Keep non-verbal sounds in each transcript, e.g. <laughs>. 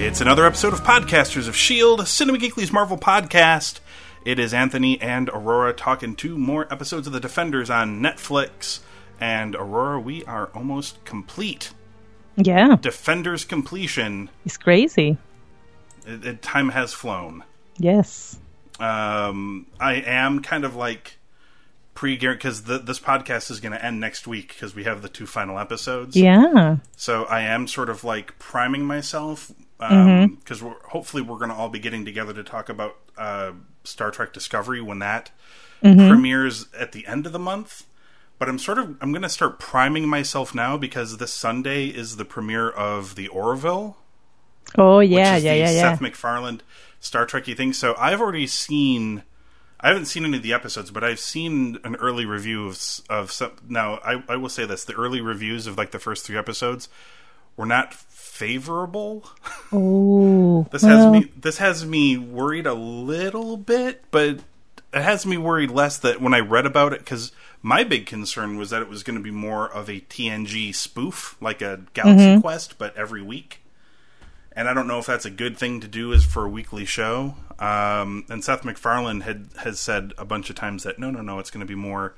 It's another episode of Podcasters of S.H.I.E.L.D., Cinema Geekly's Marvel podcast. It is Anthony and Aurora talking two more episodes of The Defenders on Netflix. And Aurora, we are almost complete. Yeah, Defenders completion. it's crazy. It, it- time has flown. Yes. Um, I am kind of like pre because this podcast is going to end next week because we have the two final episodes. Yeah. So I am sort of like priming myself Mm-hmm. Um, because we're, hopefully we're going to all be getting together to talk about uh, Star Trek Discovery when that mm-hmm. premieres at the end of the month. But I'm sort of I'm going to start priming myself now because this Sunday is the premiere of the Orville, Oh yeah, yeah, yeah, yeah. Seth MacFarlane Star Trekky thing. So I've already seen. I haven't seen any of the episodes, but I've seen an early review of of some. Now I, I will say this: the early reviews of like the first three episodes were not favorable. Oh, This has me this has me worried a little bit, but it has me worried less that when I read about it because my big concern was that it was going to be more of a TNG spoof, like a Galaxy Mm-hmm. Quest, but every week. And I don't know if that's a good thing to do as for a weekly show. Um, and Seth MacFarlane had has said a bunch of times that no, no, no, it's going to be more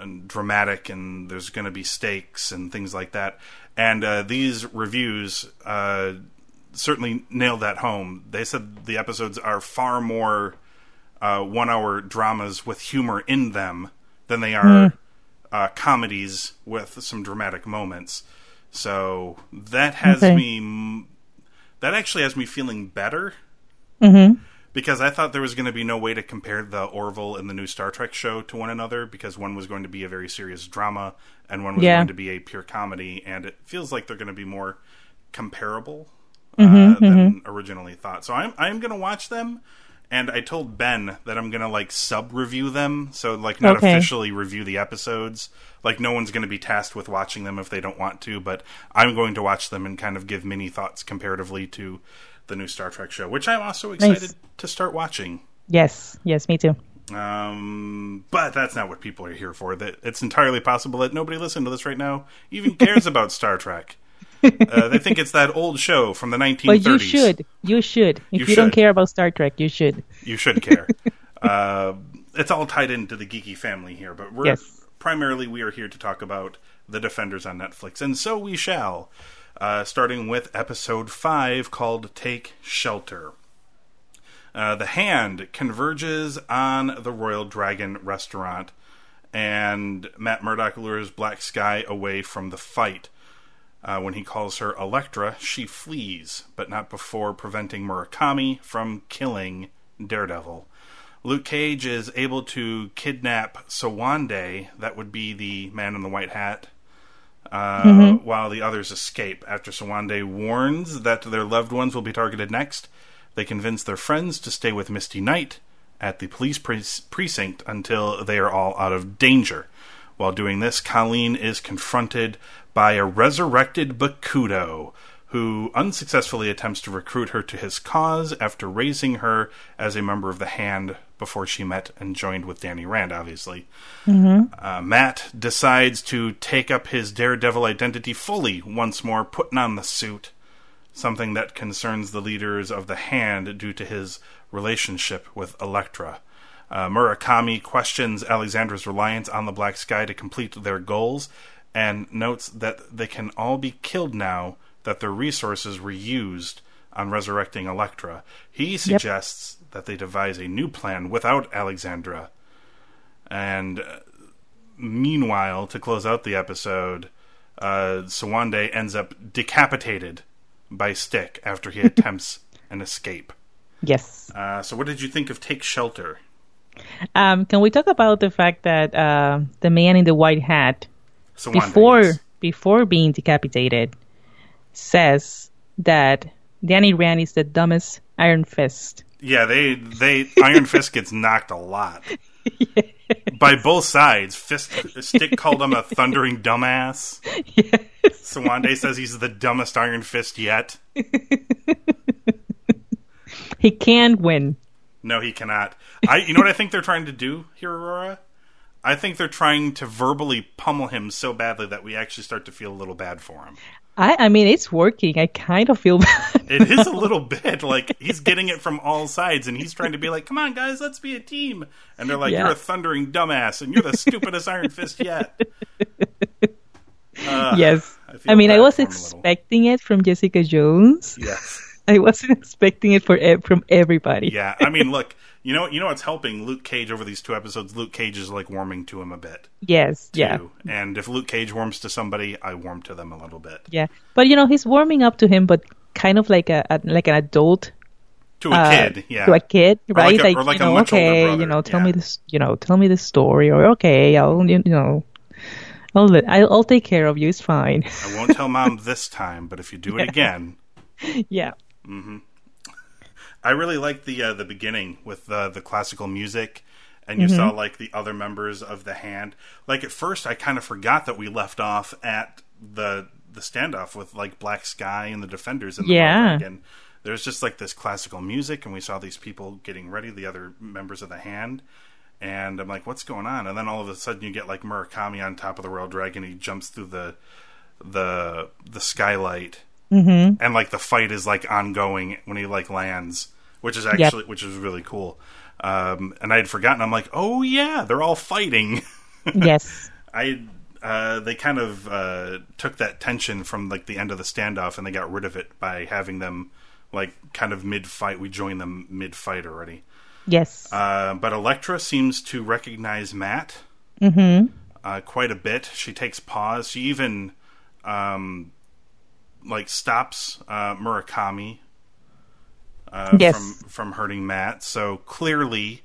uh, dramatic and there's going to be stakes and things like that. And uh, these reviews uh, certainly nailed that home. They said the episodes are far more uh, one hour dramas with humor in them than they are uh, comedies with some dramatic moments. So that has Okay. me. That actually has me feeling better Mm-hmm. Because I thought there was going to be no way to compare the Orville and the new Star Trek show to one another because one was going to be a very serious drama and one was Yeah. going to be a pure comedy, and it feels like they're going to be more comparable Mm-hmm, uh, than originally thought. So I'm I'm going to watch them. And I told Ben that I'm gonna like sub review them, so like not Okay. officially review the episodes. Like no one's gonna be tasked with watching them if they don't want to, but I'm going to watch them and kind of give mini thoughts comparatively to the new Star Trek show, which I'm also excited Nice. to start watching. yes, yes, me too. Um, but that's not what people are here for. That it's entirely possible that nobody listening to this right now even <laughs> cares about Star Trek. Uh, they think it's that old show from the 1930s. <laughs> But you should, you should. If You you, don't care about Star Trek, you should. You should care. <laughs> uh, it's all tied into the geeky family here, but we're Yes. primarily we are here to talk about the Defenders on Netflix, and so we shall. Uh, starting with episode five called "Take Shelter." Uh, the hand converges on the Royal Dragon restaurant, and Matt Murdock lures Black Sky away from the fight. Uh, when he calls her Elektra, she flees, but not before preventing Murakami from killing Daredevil. Luke Cage is able to kidnap Sowande, that would be the man in the white hat, uh, while the others escape. After Sowande warns that their loved ones will be targeted next, they convince their friends to stay with Misty Knight at the police pre- precinct until they are all out of danger. While doing this, Colleen is confronted by a resurrected Bakuto, who unsuccessfully attempts to recruit her to his cause after raising her as a member of the Hand before she met and joined with Danny Rand, obviously. Uh, Matt decides to take up his Daredevil identity fully once more, putting on the suit, something that concerns the leaders of the Hand due to his relationship with Elektra. Uh, Murakami questions Alexandra's reliance on the Black Sky to complete their goals and notes that they can all be killed now that their resources were used on resurrecting Elektra. He suggests that they devise a new plan without Alexandra. And uh, meanwhile, to close out the episode, uh, Sowande ends up decapitated by Stick after he <laughs> attempts an escape. Yes. Uh, so, what did you think of Take Shelter? Um, can we talk about the fact that uh, the man in the white hat So before before being decapitated says that Danny Rand is the dumbest Iron Fist. yeah, they they Iron Fist gets knocked a lot <laughs> by both sides. Fist Stick called him a thundering dumbass. Sowande says he's the dumbest Iron Fist yet. <laughs> He can win. No, he cannot. I. You know what I think they're trying to do here, Aurora? I think they're trying to verbally pummel him so badly that we actually start to feel a little bad for him. I, I mean, it's working. I kind of feel <laughs> bad. It is a little bit like he's getting it from all sides, and he's trying to be like, "Come on, guys, let's be a team." And they're like, Yeah. "You're a thundering dumbass, and you're the stupidest Iron Fist yet." <laughs> Uh, yes. I I, mean, I was for him a little. expecting it from Jessica Jones. Yes. <laughs> I wasn't expecting it for e- from everybody. Yeah. I mean, look. You know. You know what's helping Luke Cage over these two episodes. Luke Cage is like warming to him a bit. Yes. Yeah. And if Luke Cage warms to somebody, I warm to them a little bit. Yeah. But you know, he's warming up to him, but kind of like a, a like an adult To a uh, kid, yeah. to a kid, Or right? like a- or like you a know, much older okay, you know, tell yeah. me this, you know, tell me this story, or okay, I'll, you know, I'll, I'll, I'll take care of you. It's fine. I won't tell mom <laughs> this time, but if you do it again, <laughs> yeah. I really liked the uh, the beginning with the the classical music, and you saw like the other members of the hand. Like at first, I kind of forgot that we left off at the the standoff with like Black Sky and the Defenders and the Yeah. and there's just like this classical music, and we saw these people getting ready, the other members of the hand. And I'm like, what's going on? And then all of a sudden, you get like Murakami on top of the Royal Dragon. He jumps through the the the skylight, Mm-hmm. and like the fight is like ongoing when he like lands, which is actually which is really cool. Um, and I had forgotten. I'm like, oh yeah, they're all fighting. <laughs> Yes. I uh, they kind of uh, took that tension from like the end of the standoff, and they got rid of it by having them like kind of mid fight. We joined them mid fight already. Yes. Uh, but Elektra seems to recognize Matt mm-hmm. uh, quite a bit. She takes pause. She even um, like stops uh, Murakami uh, Yes. from from hurting Matt. So clearly,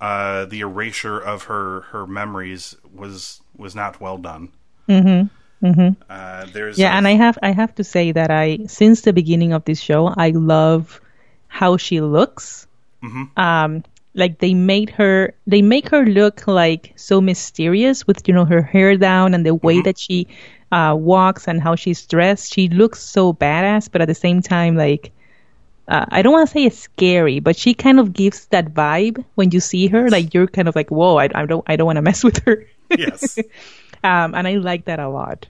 uh, the erasure of her her memories was was not well done. Mm-hmm. Mm-hmm. Uh, there's Yeah, a- and I have I have to say that I since the beginning of this show I love how she looks. Mhm. Um, like they made her they make her look like so mysterious with you know her hair down and the way that she uh, walks and how she's dressed. She looks so badass, but at the same time like. Uh, I don't want to say it's scary, but she kind of gives that vibe when you see her. Like you're kind of like, "Whoa, I, I don't, I don't want to mess with her." yes, <laughs> um, and I like that a lot.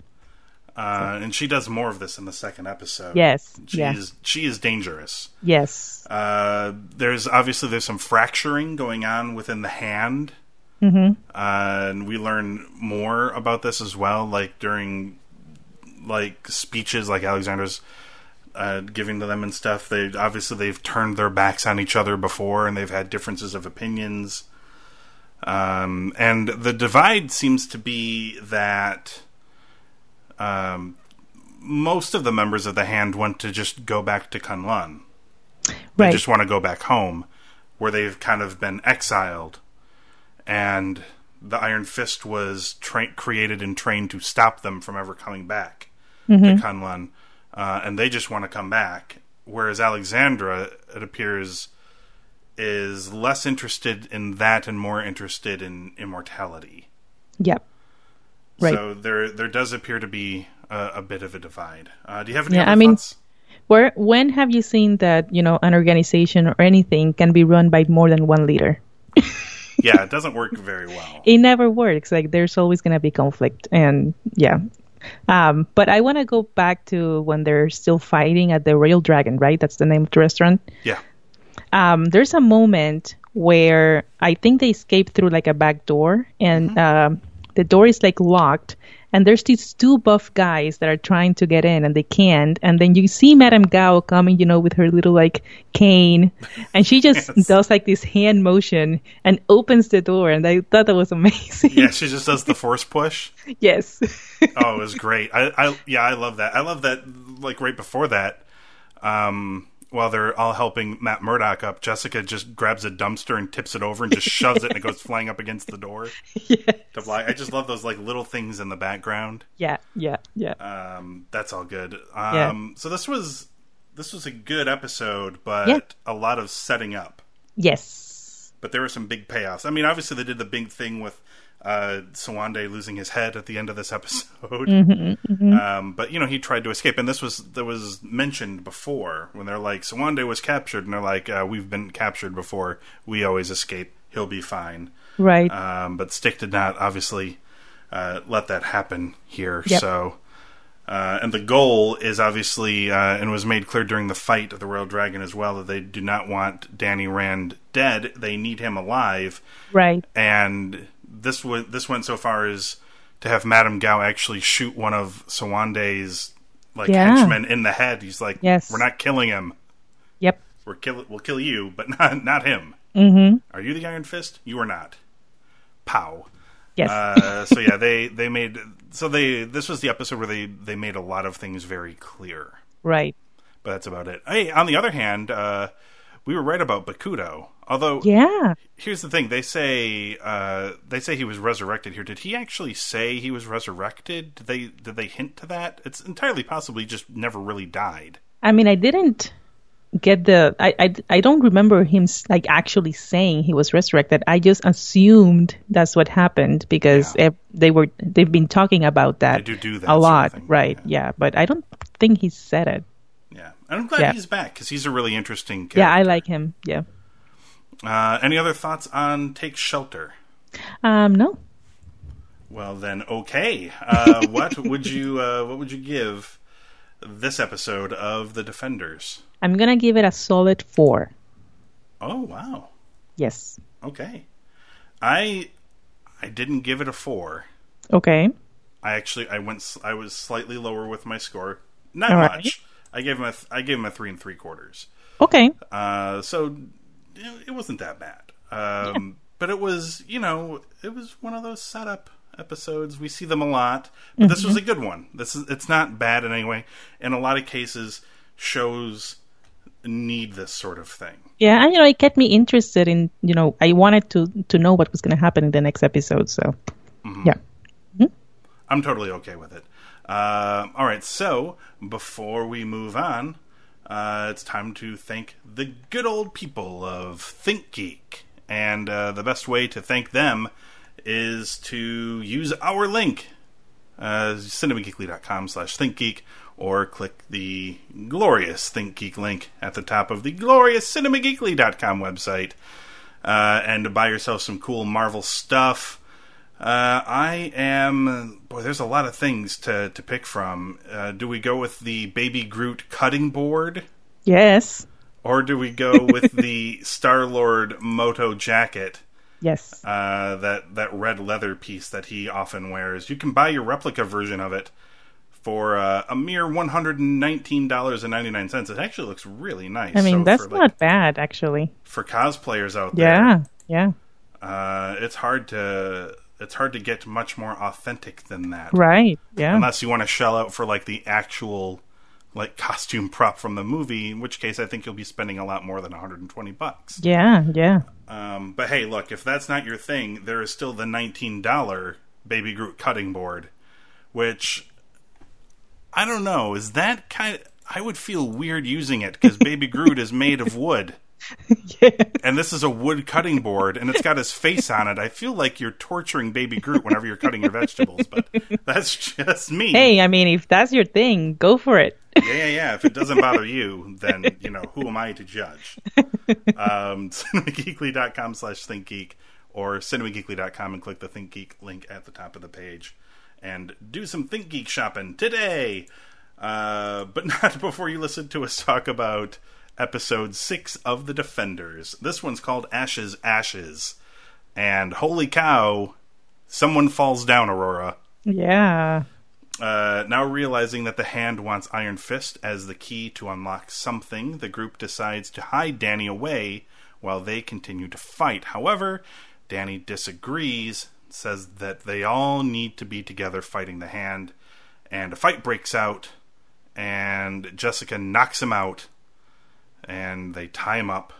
uh, and she does more of this in the second episode. Yes, she yeah. is she is dangerous. Yes. Uh, there's obviously there's some fracturing going on within the hand, Mm-hmm. uh, and we learn more about this as well. Like during like speeches, like Alexander's uh, giving to them and stuff. They obviously they've turned their backs on each other before, and they've had differences of opinions. Um, and the divide seems to be that um, most of the members of the hand want to just go back to Kunlun. Right. They just want to go back home, where they've kind of been exiled, and the Iron Fist was tra- created and trained to stop them from ever coming back to Kunlun, uh, and they just want to come back. Whereas Alexandra, it appears, is less interested in that and more interested in immortality. Yep. Right. So there, there does appear to be a, a bit of a divide. Uh, do you have any Yeah, I mean- thoughts? Where when have you seen that you know an organization or anything can be run by more than one leader? yeah, it doesn't work very well. <laughs> It never works. Like there's always going to be conflict, and yeah. Um, but I want to go back to when they're still fighting at the Royal Dragon, right? That's the name of the restaurant. Yeah. um, there's a moment where I think they escape through like a back door, and um, the door is like locked, and there's these two buff guys that are trying to get in, and they can't. And then you see Madame Gao coming, you know, with her little like cane, and she just <laughs> Yes. does like this hand motion and opens the door, and I thought that was amazing. Yeah, she just does the force push. <laughs> yes. <laughs> Oh, it was great. I, I yeah, I love that. I love that. Like right before that, um, while they're all helping Matt Murdock up, Jessica just grabs a dumpster and tips it over and just shoves it and it goes <laughs> flying up against the door yeah. to fly. I just love those like little things in the background. Yeah. Yeah. Yeah. Um, that's all good. Yeah. Um, so this was this was a good episode, but Yeah. a lot of setting up. yes. But there were some big payoffs. I mean, obviously they did the big thing with uh, Sowande losing his head at the end of this episode. Um, but you know, he tried to escape, and this was that was mentioned before when they're like Sowande was captured, and they're like, uh, "We've been captured before. We always escape. He'll be fine." Right. Um, but Stick did not obviously uh, let that happen here. Yep. So, uh, and the goal is obviously, uh, and was made clear during the fight of the Royal Dragon as well, that they do not want Danny Rand dead. They need him alive. right. And this w- this went so far as to have Madame Gao actually shoot one of Sowande's like Yeah. henchmen in the head. He's like, Yes. "We're not killing him. Yep. We're kill we'll kill you, but <laughs> not not him. Mm-hmm. Are you the Iron Fist? You are not." Pow. Yes. Uh, <laughs> so yeah, they they made so they this was the episode where they they made a lot of things very clear. right. But that's about it. Hey, on the other hand, uh, we were right about Bakuto. Although Yeah. here's the thing, they say uh, they say he was resurrected here. Did he actually say he was resurrected? Did they did they hint to that? It's entirely possible he just never really died. I mean, I didn't get the. I, I, I don't remember him s- like actually saying he was resurrected. I just assumed that's what happened because Yeah. they were they've been talking about that, do do that a sort of lot, right? yeah. Yeah. but I don't think he said it. Yeah, and I'm glad Yeah. he's back because he's a really interesting character. Yeah, I like him. Yeah. Uh, any other thoughts on Take Shelter? Um, no. Well then, okay. Uh, <laughs> what would you uh, what would you give this episode of The Defenders? I'm gonna give it a solid four. Oh wow, Yes. okay. I I didn't give it a four. Okay. I actually I went I was slightly lower with my score. Not All much. right. I gave him a I gave him a three and three quarters. Okay. Uh, so it, wasn't that bad. Um, But it was you know it was one of those setup episodes. We see them a lot, but this was a good one. This is it's not bad in any way. In a lot of cases, shows need this sort of thing. Yeah, and you know, it kept me interested in. You know, I wanted to to know what was gonna happen in the next episode. So, Mm-hmm. yeah. I'm totally okay with it. Uh, all right, so before we move on, uh, it's time to thank the good old people of ThinkGeek. And uh, the best way to thank them is to use our link, uh, cinemageekly.com slash ThinkGeek, or click the glorious ThinkGeek link at the top of the glorious cinemageekly.com website uh, and buy yourself some cool Marvel stuff. Uh, I am boy. There's a lot of things to to pick from. Uh, do we go with the Baby Groot cutting board, Yes. or do we go <laughs> with the Star Lord Moto jacket? Yes. Uh, that that red leather piece that he often wears. You can buy your replica version of it for uh, a mere one hundred and nineteen dollars and ninety nine cents. It actually looks really nice. I mean, So that's for, not like, bad, actually. for cosplayers out there. Yeah. Yeah. uh, it's hard to it's hard to get much more authentic than that. Right. Yeah. unless you want to shell out for like the actual like <laughs> costume prop from the movie in which case i think you'll be spending a lot more than 120 bucks yeah. Yeah. um, but hey look if that's not your thing there is still the $19 baby groot cutting board which i don't know is that kind of i would feel weird using it because baby <laughs> groot is made of wood <laughs> and this is a wood cutting board and it's got his face on it i feel like you're torturing baby groot whenever you're cutting your vegetables but that's just me Hey, I mean, if that's your thing, go for it. yeah, yeah, yeah. If it doesn't bother you, then you know who am I to judge? Um, <laughs> cinemageekly.com slash thinkgeek or cinemageekly.com and click the ThinkGeek link at the top of the page and do some ThinkGeek shopping today. Uh, but <laughs> not before you listen to us talk about episode six of The Defenders. This one's called Ashes, Ashes. And holy cow, someone falls down, Aurora. Yeah. Uh, now realizing that the hand wants Iron Fist as the key to unlock something, the group decides to hide Danny away while they continue to fight. However, Danny disagrees, says that they all need to be together fighting the hand, and a fight breaks out, and Jessica knocks him out. And they tie him up.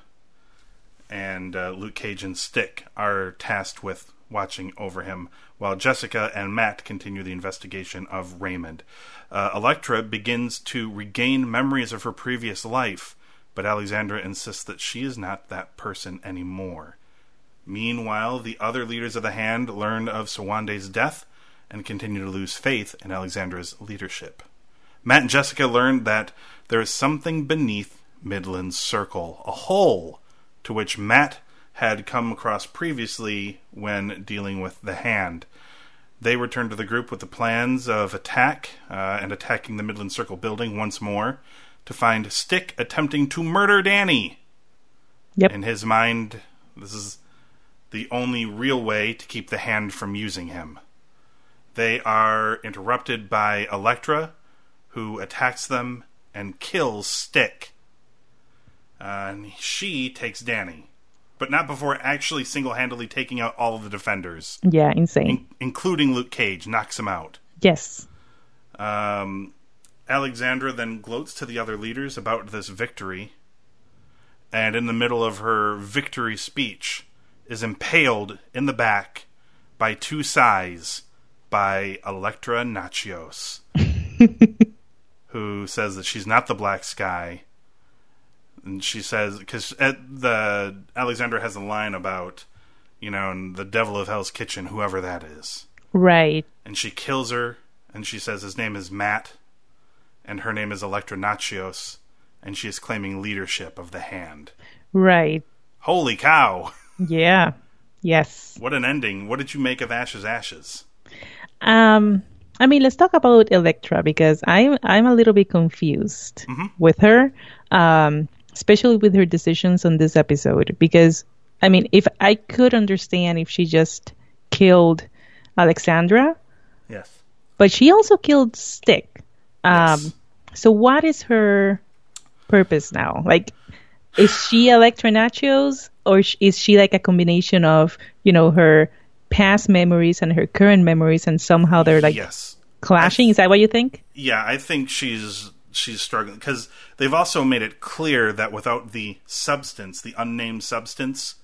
And uh, Luke Cage and Stick are tasked with watching over him, while Jessica and Matt continue the investigation of Raymond. Uh, Elektra begins to regain memories of her previous life, but Alexandra insists that she is not that person anymore. Meanwhile, the other leaders of the Hand learn of Sowande's death and continue to lose faith in Alexandra's leadership. Matt and Jessica learn that there is something beneath Midland's circle, a hole to which Matt had come across previously when dealing with the Hand. They return to the group with the plans of attack uh, and attacking the Midland Circle building once more to find Stick attempting to murder Danny. Yep. In his mind, this is the only real way to keep the Hand from using him. They are interrupted by Elektra, who attacks them and kills Stick. And she takes Danny, but not before actually single handedly taking out all of the defenders, Yeah, insane. in- including Luke Cage, knocks him out. yes. Um, Alexandra then gloats to the other leaders about this victory, and in the middle of her victory speech, is impaled in the back by two sais by Elektra Natchios, <laughs> who says that she's not the Black Sky. And she says, because the Alexandra has a line about, you know, and the devil of Hell's Kitchen, whoever that is Right. and she kills her and she says his name is Matt and her name is Elektra Natchios and she is claiming leadership of the hand. Right. Holy cow. Yeah. Yes. What an ending. What did you make of Ashes Ashes? Um, I mean, let's talk about Elektra because I'm I'm a little bit confused with her, um, especially with her decisions on this episode. Because I mean, if I could understand if she just killed Alexandra, Yes. but she also killed Stick. Um, Yes. so what is her purpose now? Like, is she Elektra Natchios, or is she like a combination of you know her past memories and her current memories, and somehow they're like yes. clashing? Is that what you think? Yeah, I think she's she's struggling because they've also made it clear that without the substance, the unnamed substance,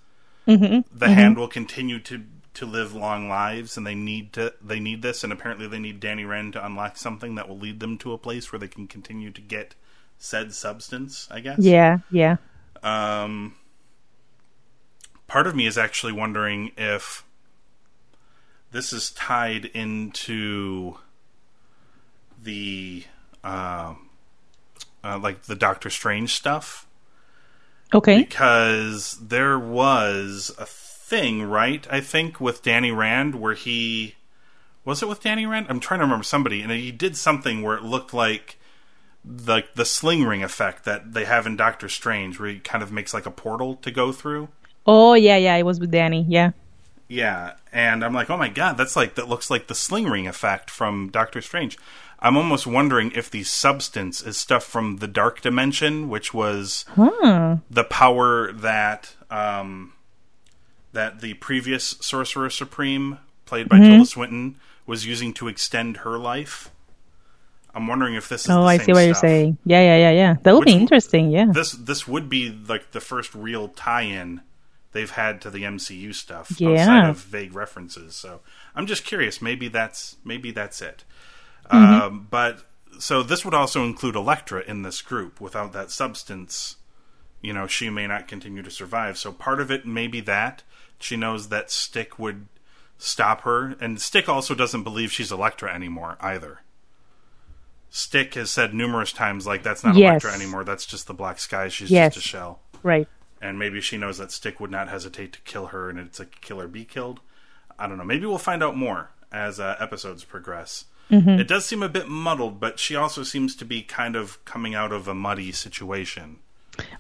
the hand will continue to to live long lives, and they need to they need this, and apparently they need Danny Rand to unlock something that will lead them to a place where they can continue to get said substance. I guess. Yeah, yeah. Um, part of me is actually wondering if this is tied into the um uh, like the Doctor Strange stuff Okay. because there was a thing, right? I think with Danny Rand where he was it with Danny Rand? I'm trying to remember somebody, and he did something where it looked like the the sling ring effect that they have in Doctor Strange, where he kind of makes like a portal to go through. Oh yeah, yeah. It was with Danny. Yeah. Yeah, and I'm like, oh my god, that's like that looks like the sling ring effect from Doctor Strange. I'm almost wondering if the substance is stuff from the Dark Dimension, which was the power that um, that the previous Sorcerer Supreme, played by Tilda Swinton, was using to extend her life. I'm wondering if this is. Oh, the I see what you're saying. Yeah, yeah, yeah, yeah. That would be interesting. Yeah. This this would be like the first real tie-in they've had to the MCU stuff Yeah. outside of vague references. So I'm just curious. Maybe that's maybe that's it. Mm-hmm. Um, but so this would also include Elektra in this group. Without that substance, you know, she may not continue to survive. So part of it may be that she knows that Stick would stop her, and Stick also doesn't believe she's Elektra anymore either. Stick has said numerous times, like that's not Yes. Elektra anymore. That's just the Black Sky. She's Yes. just a shell. Right. And maybe she knows that Stick would not hesitate to kill her, and it's a kill or be killed. I don't know. Maybe we'll find out more as uh, episodes progress. It does seem a bit muddled, but she also seems to be kind of coming out of a muddy situation.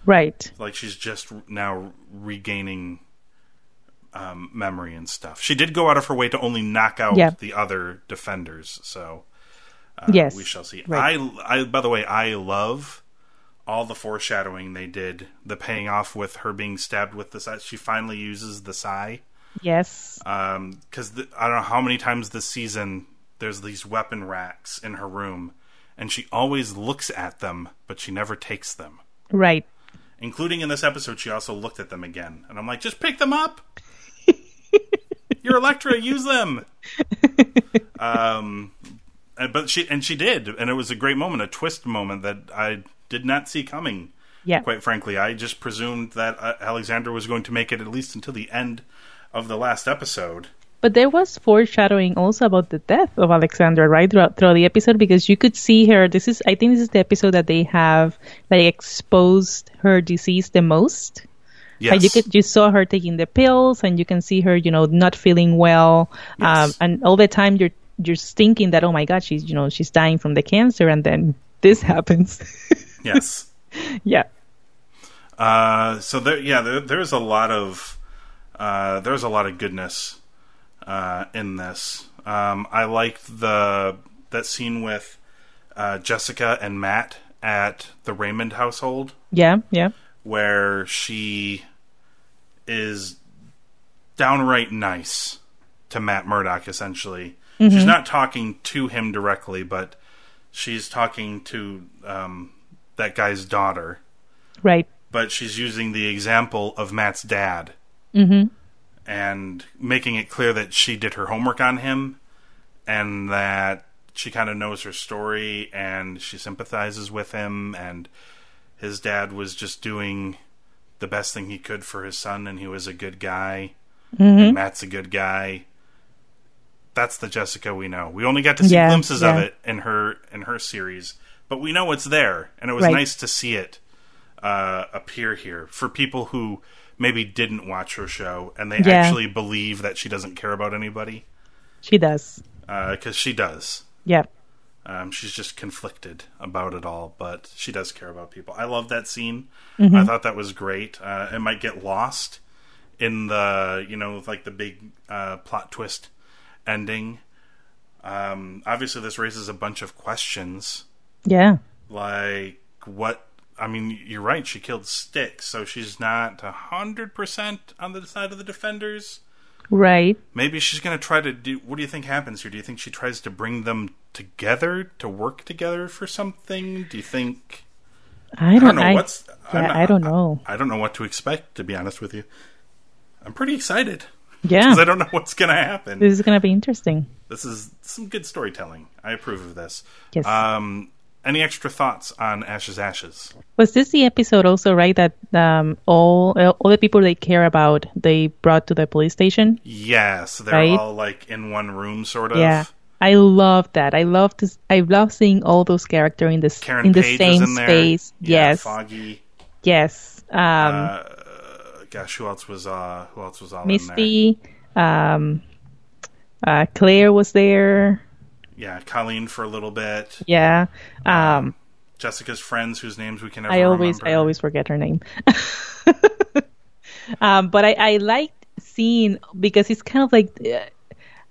Right. Like she's just now regaining um, memory and stuff. She did go out of her way to only knock out Yeah. the other defenders, so uh, Yes. we shall see. Right. I, I, by the way, I love all the foreshadowing they did. The paying off with her being stabbed with the sai. She finally uses the sai Yes. because I don't know how many times this season there's these weapon racks in her room, and she always looks at them, but she never takes them. Right. including in this episode, she also looked at them again, and I'm like, just pick them up. <laughs> You're Elektra, use them. um, and- but she and she did, and it was a great moment, a twist moment that I did not see coming. Yeah. Quite frankly, I just presumed that uh, Alexander was going to make it at least until the end of the last episode. But there was foreshadowing also about the death of Alexandra, right, throughout, throughout the episode, because you could see her. This is, I think, this is the episode that they have like exposed her disease the most. Yes. Like, you could, you saw her taking the pills, and you can see her, you know, not feeling well, um, Yes. and all the time you're you're thinking that, oh my God, she's, you know, she's dying from the cancer, and then this <laughs> happens. yes. <laughs> yeah, Uh, so there, yeah, there, there's a lot of uh, there's a lot of goodness uh, in this. Um, I liked the that scene with uh, Jessica and Matt at the Raymond household, yeah, yeah, where she is downright nice to Matt Murdock. Essentially, she's not talking to him directly, but she's talking to um, that guy's daughter. Right, but she's using the example of Matt's dad and making it clear that she did her homework on him and that she kind of knows her story and she sympathizes with him and his dad was just doing the best thing he could for his son and he was a good guy and Matt's a good guy. That's the Jessica we know. We only got to see Yeah, glimpses of it in her in her series, but we know it's there and it was Right. nice to see it uh, appear here for people who maybe didn't watch her show and they Yeah. actually believe that she doesn't care about anybody she does. because she does. Yep. Um, she's just conflicted about it all, but she does care about people. I love that scene. Mm-hmm. I thought that was great. Uh, it might get lost in the you know like the big uh, plot twist ending. Um, obviously, this raises a bunch of questions yeah, like what I mean, you're right. She killed Styx, so she's not a hundred percent on the side of the defenders. right. Maybe she's going to try to do. What do you think happens here? Do you think she tries to bring them together to work together for something? Do you think? I I don't, don't know I, what's. Yeah, not- I don't know. I, don't know what to expect. To be honest with you, I'm pretty excited Yeah, because I don't know what's going to happen. this is gonna be interesting. This is some good storytelling. I approve of this. Yes. Um, any extra thoughts on Ashes Ashes? Was this the episode also right that um, all all the people they care about they brought to the police station? Yes, they're Right? all like in one room, sort of. Yeah, I love that. I love to. I love seeing all those characters in this Karen in the same in space. Yeah, yes, Foggy. yes. Um, Uh, gosh, who else was? Uh, who else was all in there? Misty, um, uh, Claire was there. Yeah, Colleen for a little bit. Yeah. Um, Jessica's friends, whose names we can never I always remember. I always forget her name. <laughs> um, but I I liked seeing because it's kind of like.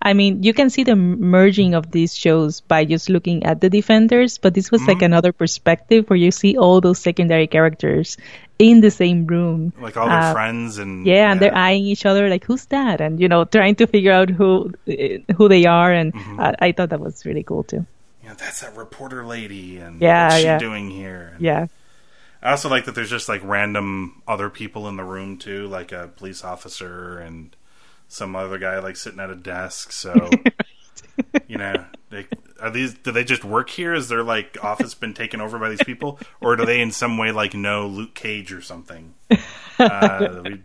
I mean, you can see the merging of these shows by just looking at the defenders, but this was Mm-hmm. like another perspective where you see all those secondary characters in the same room. like all their Uh, friends and Yeah, and they're eyeing each other like, "Who's that?" And you know, trying to figure out who uh, who they are. And Mm-hmm. I, I thought that was really cool too. Yeah, that's that reporter lady, and Yeah, what's she doing here? And Yeah, I also like that there's just like random other people in the room too, like a police officer and some other guy like sitting at a desk. So <laughs> you know, they, are these? Do they just work here? Is their like office been taken over by these people, or do they in some way like know Luke Cage or something? <laughs> Uh, we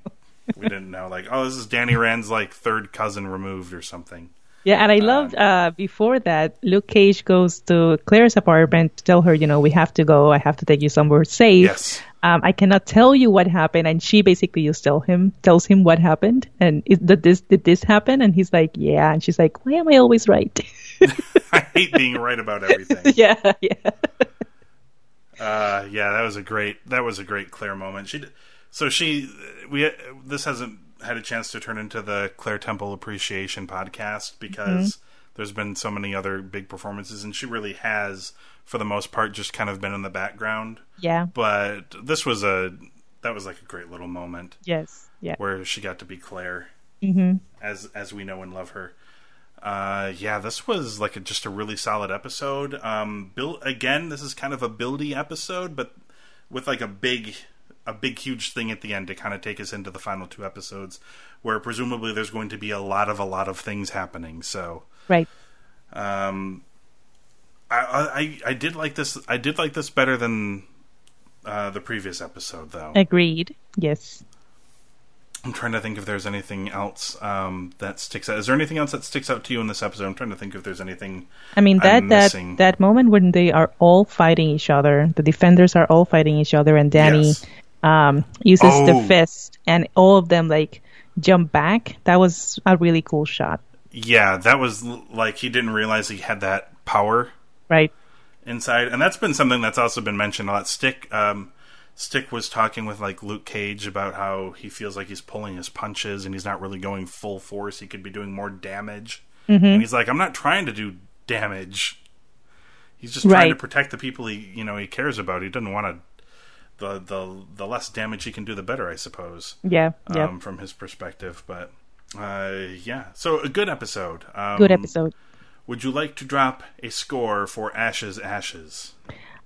we didn't know. Like, oh, this is Danny Rand's like third cousin removed or something. Yeah, and I loved uh, before that, Luke Cage goes to Claire's apartment to tell her, you know, we have to go. I have to take you somewhere safe. Yes. Um, I cannot tell you what happened, and she basically just tell him, tells him what happened, and is, did this did this happen? And he's like, yeah, and she's like, why am I always right? <laughs> I hate being right about everything. <laughs> yeah, yeah, Uh, yeah, that was a great that was a great Claire moment. She, so she we this hasn't had a chance to turn into the Claire Temple Appreciation podcast because there's been so many other big performances, and she really has, for the most part, just kind of been in the background. yeah, But this was a that was like a great little moment yes, yeah, where she got to be Claire, hmm as as we know and love her. Uh, yeah, this was like a, just a really solid episode. Um, Bill, again, this is kind of a buildy episode, but with like a big a big, huge thing at the end to kind of take us into the final two episodes, where presumably there's going to be a lot of a lot of things happening. So, Right. um, I, I I did like this. I did like this better than uh, the previous episode, though. Agreed. Yes. I'm trying to think if there's anything else um, that sticks out. Is there anything else that sticks out to you in this episode? I'm trying to think if there's anything. I mean that I'm that missing. that moment when they are all fighting each other, the defenders are all fighting each other, and Danny Yes. um, uses Oh. the fist, and all of them like jump back. That was a really cool shot, Yeah, that was like he didn't realize he had that power right? inside, and that's been something that's also been mentioned a lot. Stick, um, Stick was talking with like Luke Cage about how he feels like he's pulling his punches and he's not really going full force. He could be doing more damage, Mm-hmm. and he's like, "I'm not trying to do damage. He's just trying to protect the people he, you know, he cares about. He doesn't want to." The, the the less damage he can do, the better, I suppose. Yeah, yeah. um, from his perspective. But uh, yeah, so a good episode. Um, Good episode. Would you like to drop a score for Ashes Ashes?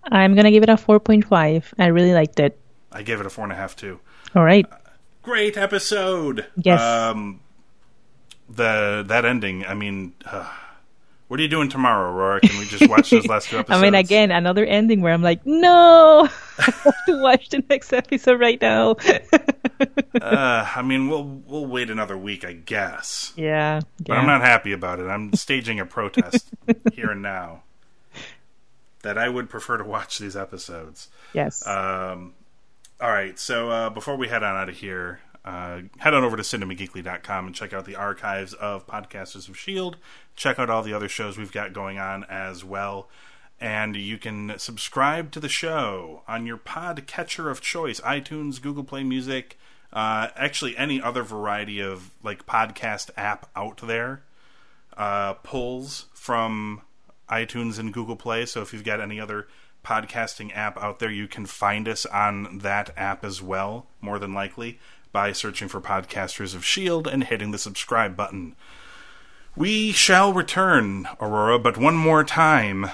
I'm gonna give it a 4.5. I really liked it. I gave it a four and a half too. All right. Great episode. Yes. Um, the that ending. I mean, uh, what are you doing tomorrow, Aurora? Can we just watch those last two episodes? <laughs> I mean, again, another ending where I'm like, no, <laughs> I have to watch the next episode right now. <laughs> Uh, I mean, we'll we'll wait another week, I guess. yeah, But yeah. I'm not happy about it. I'm staging a protest here and now. That I would prefer to watch these episodes. yes. Um, all right, so uh, before we head on out of here, uh, head on over to cinemageekly.com and check out the archives of Podcasters of S.H.I.E.L.D. Check out all the other shows we've got going on as well. And you can subscribe to the show on your podcatcher of choice iTunes, Google Play Music, uh, actually, any other variety of like podcast app out there uh, pulls from iTunes and Google Play. So if you've got any other podcasting app out there, you can find us on that app as well, more than likely, by searching for Podcasters of S.H.I.E.L.D. and hitting the subscribe button. We shall return, Aurora, but one more time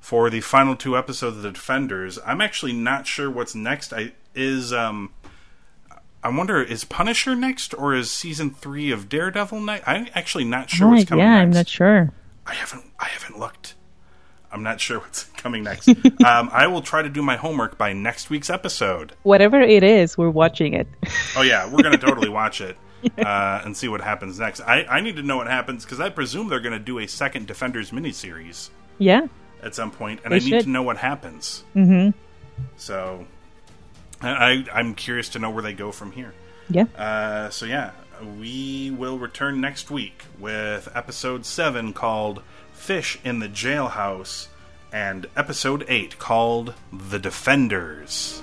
for the final two episodes of The Defenders. I'm actually not sure what's next. I is um I wonder is Punisher next or is season three of Daredevil next? I'm actually not sure what's coming yeah, next. I'm not sure. I haven't I haven't looked. I'm not sure what's <laughs> coming next. um, I will try to do my homework by next week's episode. Whatever it is, we're watching it. Oh yeah, we're gonna <laughs> totally watch it uh, and see what happens next. I, I need to know what happens because I presume they're gonna do a second Defenders miniseries yeah, at some point, and They I need to know what happens. Mm-hmm. So I, I I'm curious to know where they go from here. yeah. Uh, so yeah, we will return next week with episode seven called "Fish in the Jailhouse" and episode eight called "The Defenders."